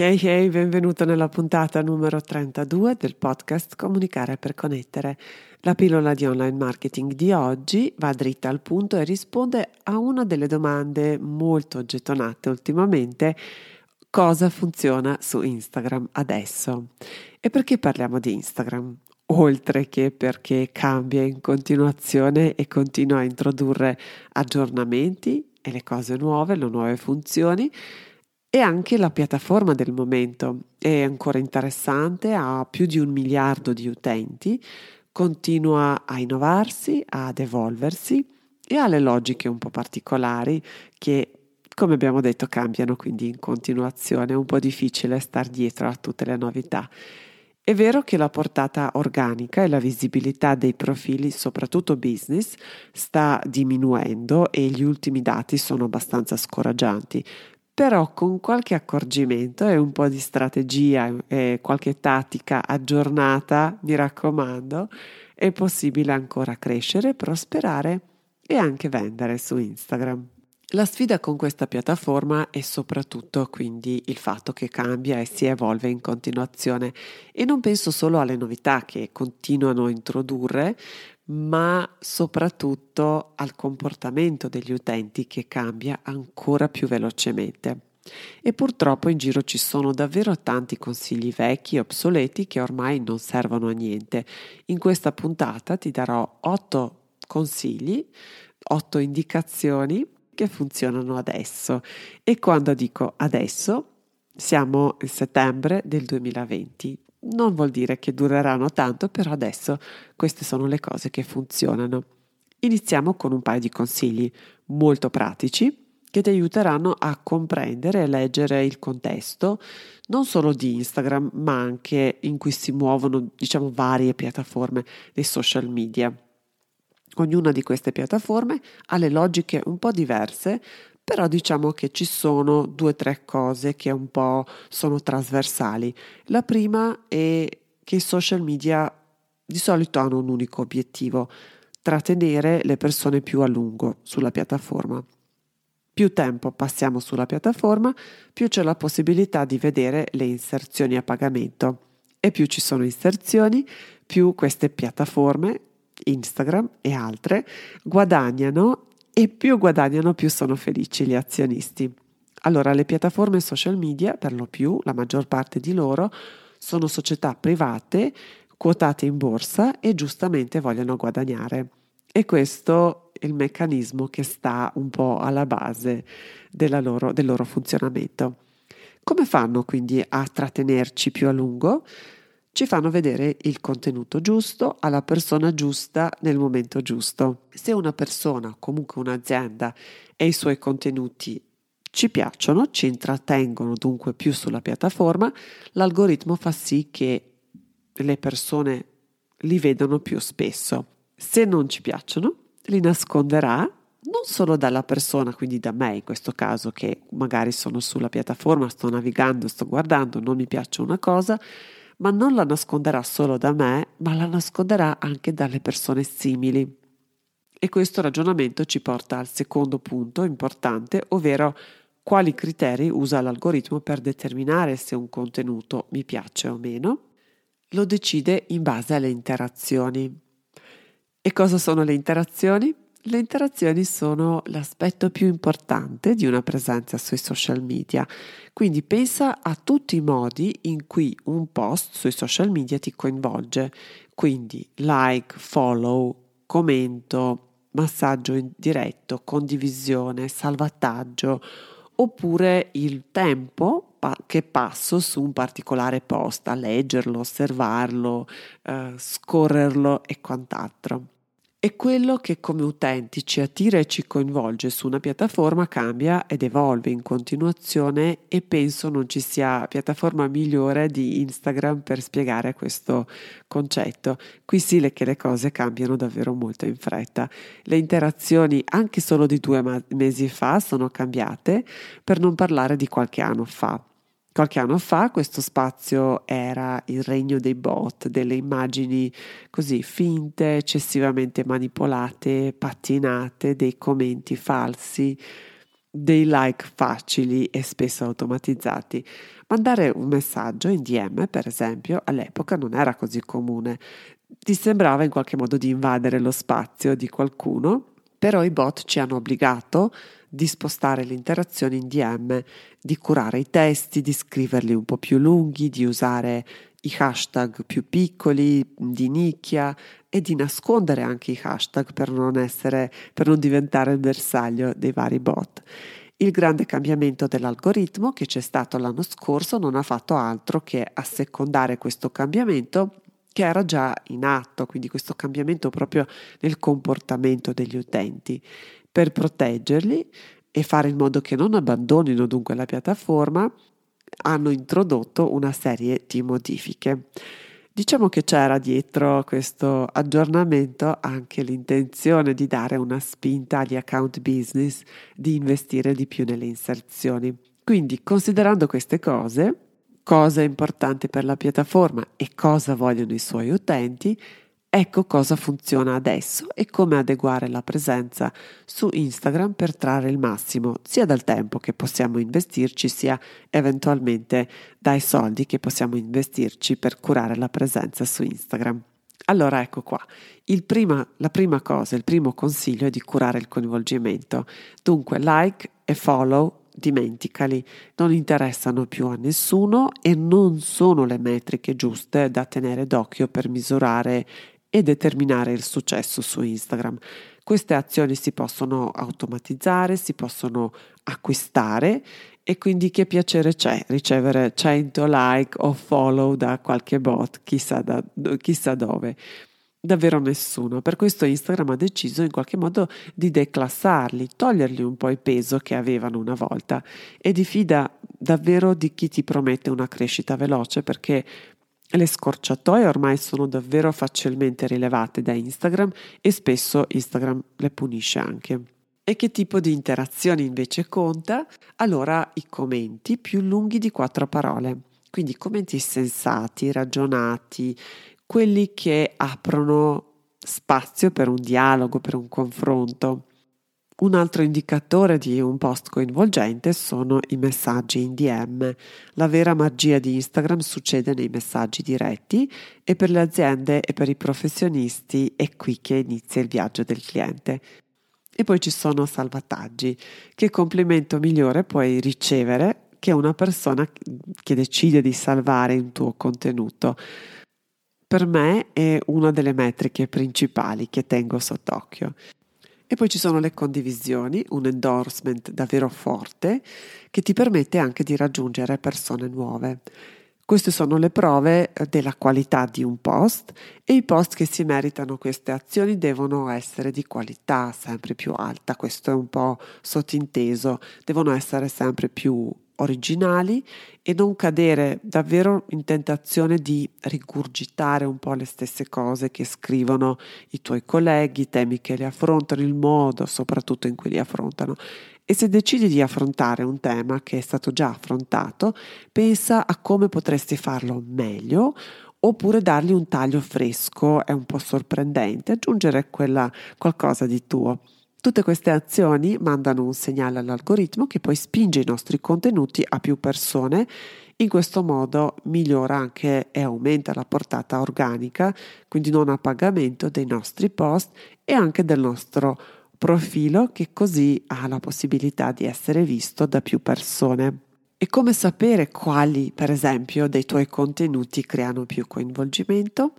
Hey hey, benvenuto nella puntata numero 32 del podcast Comunicare per connettere. La pillola di online marketing di oggi va dritta al punto e risponde a una delle domande molto gettonate ultimamente. Cosa funziona su Instagram adesso? E perché parliamo di Instagram? Oltre che perché cambia in continuazione e continua a introdurre aggiornamenti e le cose nuove, le nuove funzioni, e anche la piattaforma del momento è ancora interessante, ha più di un miliardo di utenti, continua a innovarsi, ad evolversi e ha le logiche un po' particolari che, come abbiamo detto, cambiano quindi in continuazione. È un po' difficile star dietro a tutte le novità. È vero che la portata organica e la visibilità dei profili, soprattutto business, sta diminuendo e gli ultimi dati sono abbastanza scoraggianti, però con qualche accorgimento e un po' di strategia e qualche tattica aggiornata, mi raccomando, è possibile ancora crescere, prosperare e anche vendere su Instagram. La sfida con questa piattaforma è soprattutto quindi il fatto che cambia e si evolve in continuazione e non penso solo alle novità che continuano a introdurre, ma soprattutto al comportamento degli utenti che cambia ancora più velocemente. E purtroppo in giro ci sono davvero tanti consigli vecchi e obsoleti che ormai non servono a niente. In questa puntata ti darò 8 consigli, 8 indicazioni che funzionano adesso. E quando dico adesso, siamo in settembre del 2020 non vuol dire che dureranno tanto, però adesso queste sono le cose che funzionano. Iniziamo con un paio di consigli molto pratici che ti aiuteranno a comprendere e leggere il contesto non solo di Instagram, ma anche in cui si muovono, diciamo, varie piattaforme dei social media. Ognuna di queste piattaforme ha le logiche un po' diverse, però diciamo che ci sono due o tre cose che un po' sono trasversali. La prima è che i social media di solito hanno un unico obiettivo, trattenere le persone più a lungo sulla piattaforma. Più tempo passiamo sulla piattaforma, più c'è la possibilità di vedere le inserzioni a pagamento e più ci sono inserzioni, più queste piattaforme, Instagram e altre, guadagnano e più guadagnano più sono felici gli azionisti. Allora le piattaforme social media, per lo più, la maggior parte di loro, sono società private quotate in borsa e giustamente vogliono guadagnare. E questo è il meccanismo che sta un po' alla base loro, del loro funzionamento. Come fanno quindi a trattenerci più a lungo? Ci fanno vedere il contenuto giusto alla persona giusta nel momento giusto. Se una persona, comunque un'azienda e i suoi contenuti ci piacciono, ci intrattengono dunque più sulla piattaforma, l'algoritmo fa sì che le persone li vedano più spesso. Se non ci piacciono, li nasconderà non solo dalla persona, quindi da me in questo caso, che magari sono sulla piattaforma, sto navigando, sto guardando, non mi piace una cosa, ma non la nasconderà solo da me, ma la nasconderà anche dalle persone simili. E questo ragionamento ci porta al secondo punto importante, ovvero quali criteri usa l'algoritmo per determinare se un contenuto mi piace o meno. Lo decide in base alle interazioni. E cosa sono le interazioni? Le interazioni sono l'aspetto più importante di una presenza sui social media, quindi pensa a tutti i modi in cui un post sui social media ti coinvolge, quindi like, follow, commento, massaggio in diretto, condivisione, salvataggio, oppure il tempo che passo su un particolare post, a leggerlo, osservarlo, eh, scorrerlo e quant'altro. E quello che come utenti ci attira e ci coinvolge su una piattaforma cambia ed evolve in continuazione e penso non ci sia piattaforma migliore di Instagram per spiegare questo concetto. Qui sì che le cose cambiano davvero molto in fretta. Le interazioni anche solo di due mesi fa sono cambiate, per non parlare di qualche anno fa. Qualche anno fa questo spazio era il regno dei bot, delle immagini così finte, eccessivamente manipolate, pattinate, dei commenti falsi, dei like facili e spesso automatizzati. Mandare un messaggio in DM, per esempio, all'epoca non era così comune. Ti sembrava in qualche modo di invadere lo spazio di qualcuno, però i bot ci hanno obbligato di spostare le interazioni in DM, di curare i testi, di scriverli un po' più lunghi, di usare i hashtag più piccoli, di nicchia e di nascondere anche i hashtag per non, essere, per non diventare il bersaglio dei vari bot. Il grande cambiamento dell'algoritmo che c'è stato l'anno scorso non ha fatto altro che assecondare questo cambiamento che era già in atto, quindi questo cambiamento proprio nel comportamento degli utenti per proteggerli e fare in modo che non abbandonino dunque la piattaforma, hanno introdotto una serie di modifiche. Diciamo che c'era dietro questo aggiornamento anche l'intenzione di dare una spinta agli account business, di investire di più nelle inserzioni. Quindi, considerando queste cose, cosa è importante per la piattaforma e cosa vogliono i suoi utenti, Ecco cosa funziona adesso e come adeguare la presenza su Instagram per trarre il massimo sia dal tempo che possiamo investirci sia eventualmente dai soldi che possiamo investirci per curare la presenza su Instagram. Allora ecco qua, prima, la prima cosa, il primo consiglio è di curare il coinvolgimento. Dunque like e follow dimenticali, non interessano più a nessuno e non sono le metriche giuste da tenere d'occhio per misurare e determinare il successo su Instagram. Queste azioni si possono automatizzare, si possono acquistare e quindi che piacere c'è ricevere 100 like o follow da qualche bot, chissà, da, chissà dove. Davvero nessuno. Per questo Instagram ha deciso in qualche modo di declassarli, togliergli un po' il peso che avevano una volta e di fida davvero di chi ti promette una crescita veloce perché le scorciatoie ormai sono davvero facilmente rilevate da Instagram e spesso Instagram le punisce anche. E che tipo di interazione invece conta? Allora i commenti più lunghi di quattro parole, quindi commenti sensati, ragionati, quelli che aprono spazio per un dialogo, per un confronto. Un altro indicatore di un post coinvolgente sono i messaggi in DM. La vera magia di Instagram succede nei messaggi diretti e per le aziende e per i professionisti è qui che inizia il viaggio del cliente. E poi ci sono salvataggi. Che complimento migliore puoi ricevere che una persona che decide di salvare un tuo contenuto? Per me è una delle metriche principali che tengo sott'occhio. E poi ci sono le condivisioni, un endorsement davvero forte che ti permette anche di raggiungere persone nuove. Queste sono le prove eh, della qualità di un post e i post che si meritano queste azioni devono essere di qualità sempre più alta, questo è un po' sottinteso, devono essere sempre più originali e non cadere davvero in tentazione di rigurgitare un po' le stesse cose che scrivono i tuoi colleghi, i temi che li affrontano, il modo soprattutto in cui li affrontano. E se decidi di affrontare un tema che è stato già affrontato, pensa a come potresti farlo meglio oppure dargli un taglio fresco, è un po' sorprendente, aggiungere quella qualcosa di tuo. Tutte queste azioni mandano un segnale all'algoritmo che poi spinge i nostri contenuti a più persone. In questo modo migliora anche e aumenta la portata organica, quindi non a pagamento dei nostri post e anche del nostro profilo che così ha la possibilità di essere visto da più persone. E come sapere quali, per esempio, dei tuoi contenuti creano più coinvolgimento?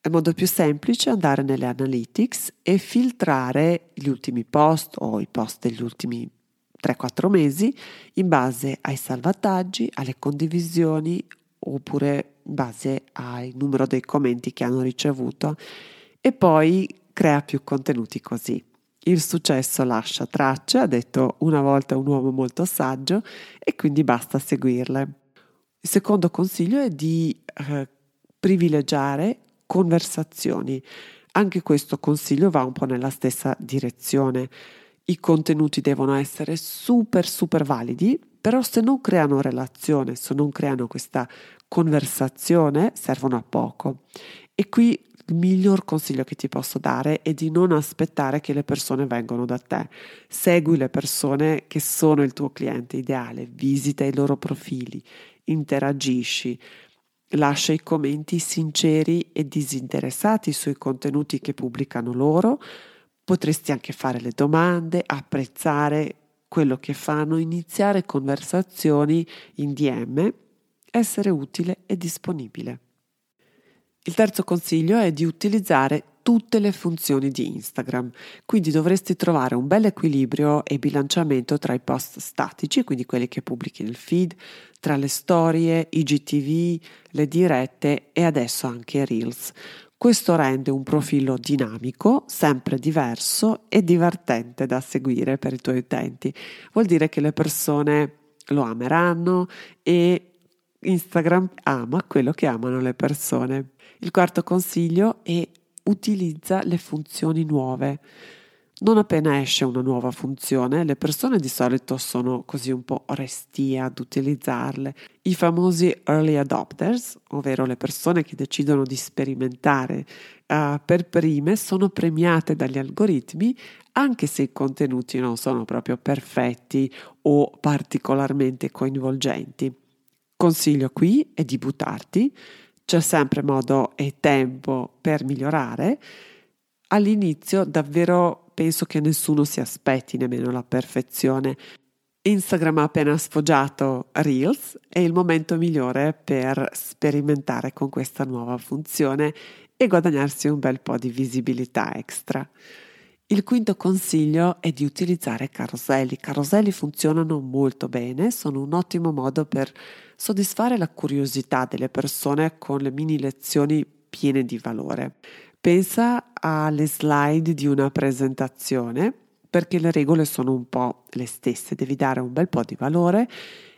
Il modo più semplice è andare nelle analytics e filtrare gli ultimi post o i post degli ultimi 3-4 mesi in base ai salvataggi, alle condivisioni oppure in base al numero dei commenti che hanno ricevuto e poi crea più contenuti così. Il successo lascia tracce, ha detto una volta un uomo molto saggio, e quindi basta seguirle. Il secondo consiglio è di eh, privilegiare conversazioni. Anche questo consiglio va un po' nella stessa direzione. I contenuti devono essere super super validi, però se non creano relazione, se non creano questa conversazione, servono a poco. E qui il miglior consiglio che ti posso dare è di non aspettare che le persone vengano da te. Segui le persone che sono il tuo cliente ideale, visita i loro profili, interagisci, lascia i commenti sinceri e disinteressati sui contenuti che pubblicano loro. Potresti anche fare le domande, apprezzare quello che fanno, iniziare conversazioni in DM, essere utile e disponibile. Il terzo consiglio è di utilizzare tutte le funzioni di Instagram, quindi dovresti trovare un bel equilibrio e bilanciamento tra i post statici, quindi quelli che pubblichi nel feed, tra le storie, i GTV, le dirette e adesso anche Reels. Questo rende un profilo dinamico, sempre diverso e divertente da seguire per i tuoi utenti. Vuol dire che le persone lo ameranno e Instagram ama quello che amano le persone. Il quarto consiglio è utilizza le funzioni nuove. Non appena esce una nuova funzione, le persone di solito sono così un po' restie ad utilizzarle. I famosi early adopters, ovvero le persone che decidono di sperimentare uh, per prime, sono premiate dagli algoritmi anche se i contenuti non sono proprio perfetti o particolarmente coinvolgenti. Consiglio qui è di buttarti, c'è sempre modo e tempo per migliorare. All'inizio davvero penso che nessuno si aspetti nemmeno la perfezione. Instagram ha appena sfoggiato Reels, è il momento migliore per sperimentare con questa nuova funzione e guadagnarsi un bel po' di visibilità extra. Il quinto consiglio è di utilizzare caroselli. I caroselli funzionano molto bene, sono un ottimo modo per soddisfare la curiosità delle persone con le mini lezioni piene di valore. Pensa alle slide di una presentazione perché le regole sono un po' le stesse, devi dare un bel po' di valore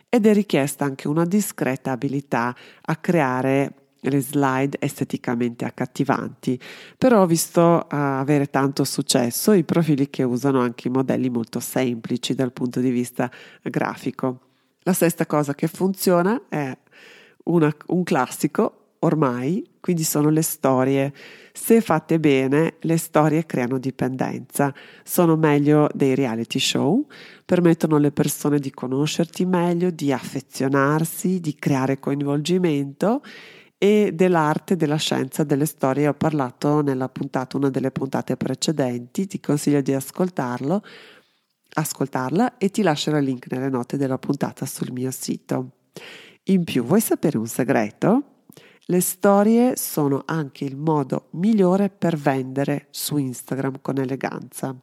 ed è richiesta anche una discreta abilità a creare le slide esteticamente accattivanti, però ho visto uh, avere tanto successo i profili che usano anche modelli molto semplici dal punto di vista grafico. La sesta cosa che funziona è una, un classico ormai, quindi sono le storie. Se fatte bene, le storie creano dipendenza, sono meglio dei reality show, permettono alle persone di conoscerti meglio, di affezionarsi, di creare coinvolgimento e dell'arte, della scienza, delle storie. Ho parlato nella puntata, una delle puntate precedenti, ti consiglio di ascoltarlo, ascoltarla e ti lascerò il link nelle note della puntata sul mio sito. In più, vuoi sapere un segreto? Le storie sono anche il modo migliore per vendere su Instagram con eleganza.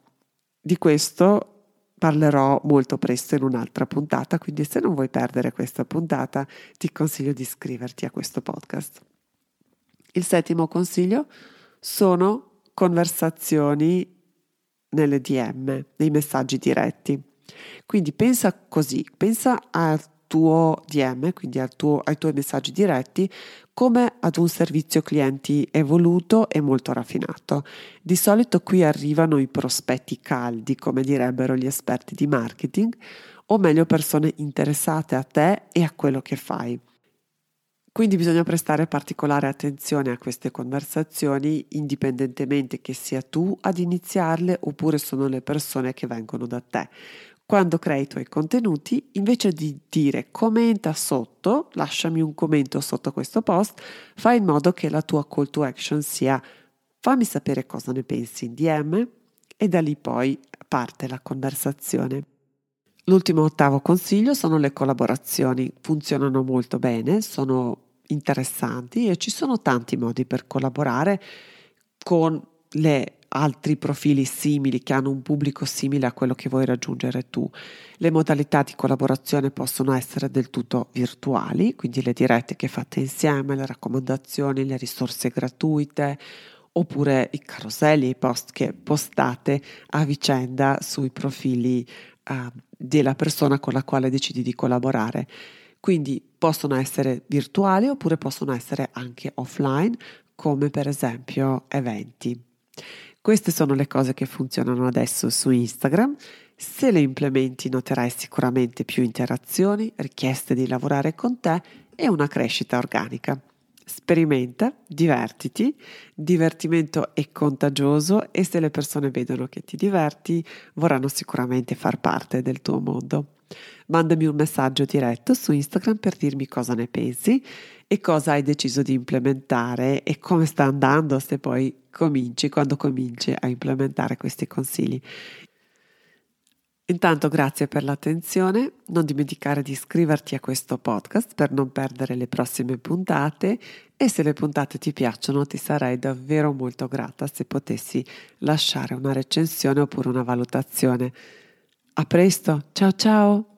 Di questo parlerò molto presto in un'altra puntata, quindi se non vuoi perdere questa puntata ti consiglio di iscriverti a questo podcast. Il settimo consiglio sono conversazioni nelle DM, nei messaggi diretti. Quindi pensa così, pensa al tuo DM, quindi tuo, ai tuoi messaggi diretti, come ad un servizio clienti evoluto e molto raffinato. Di solito qui arrivano i prospetti caldi, come direbbero gli esperti di marketing, o meglio persone interessate a te e a quello che fai. Quindi bisogna prestare particolare attenzione a queste conversazioni indipendentemente che sia tu ad iniziarle oppure sono le persone che vengono da te. Quando crei i tuoi contenuti, invece di dire commenta sotto, lasciami un commento sotto questo post, fai in modo che la tua call to action sia fammi sapere cosa ne pensi in DM e da lì poi parte la conversazione. L'ultimo ottavo consiglio sono le collaborazioni. Funzionano molto bene, sono interessanti e ci sono tanti modi per collaborare con le altri profili simili che hanno un pubblico simile a quello che vuoi raggiungere tu. Le modalità di collaborazione possono essere del tutto virtuali, quindi le dirette che fate insieme, le raccomandazioni, le risorse gratuite, oppure i caroselli, i post che postate a vicenda sui profili uh, della persona con la quale decidi di collaborare. Quindi possono essere virtuali oppure possono essere anche offline, come per esempio eventi. Queste sono le cose che funzionano adesso su Instagram. Se le implementi noterai sicuramente più interazioni, richieste di lavorare con te e una crescita organica. Sperimenta, divertiti, divertimento è contagioso e se le persone vedono che ti diverti vorranno sicuramente far parte del tuo mondo. Mandami un messaggio diretto su Instagram per dirmi cosa ne pensi e cosa hai deciso di implementare e come sta andando se poi cominci, quando cominci a implementare questi consigli. Intanto grazie per l'attenzione, non dimenticare di iscriverti a questo podcast per non perdere le prossime puntate e se le puntate ti piacciono ti sarei davvero molto grata se potessi lasciare una recensione oppure una valutazione. A presto, ciao ciao!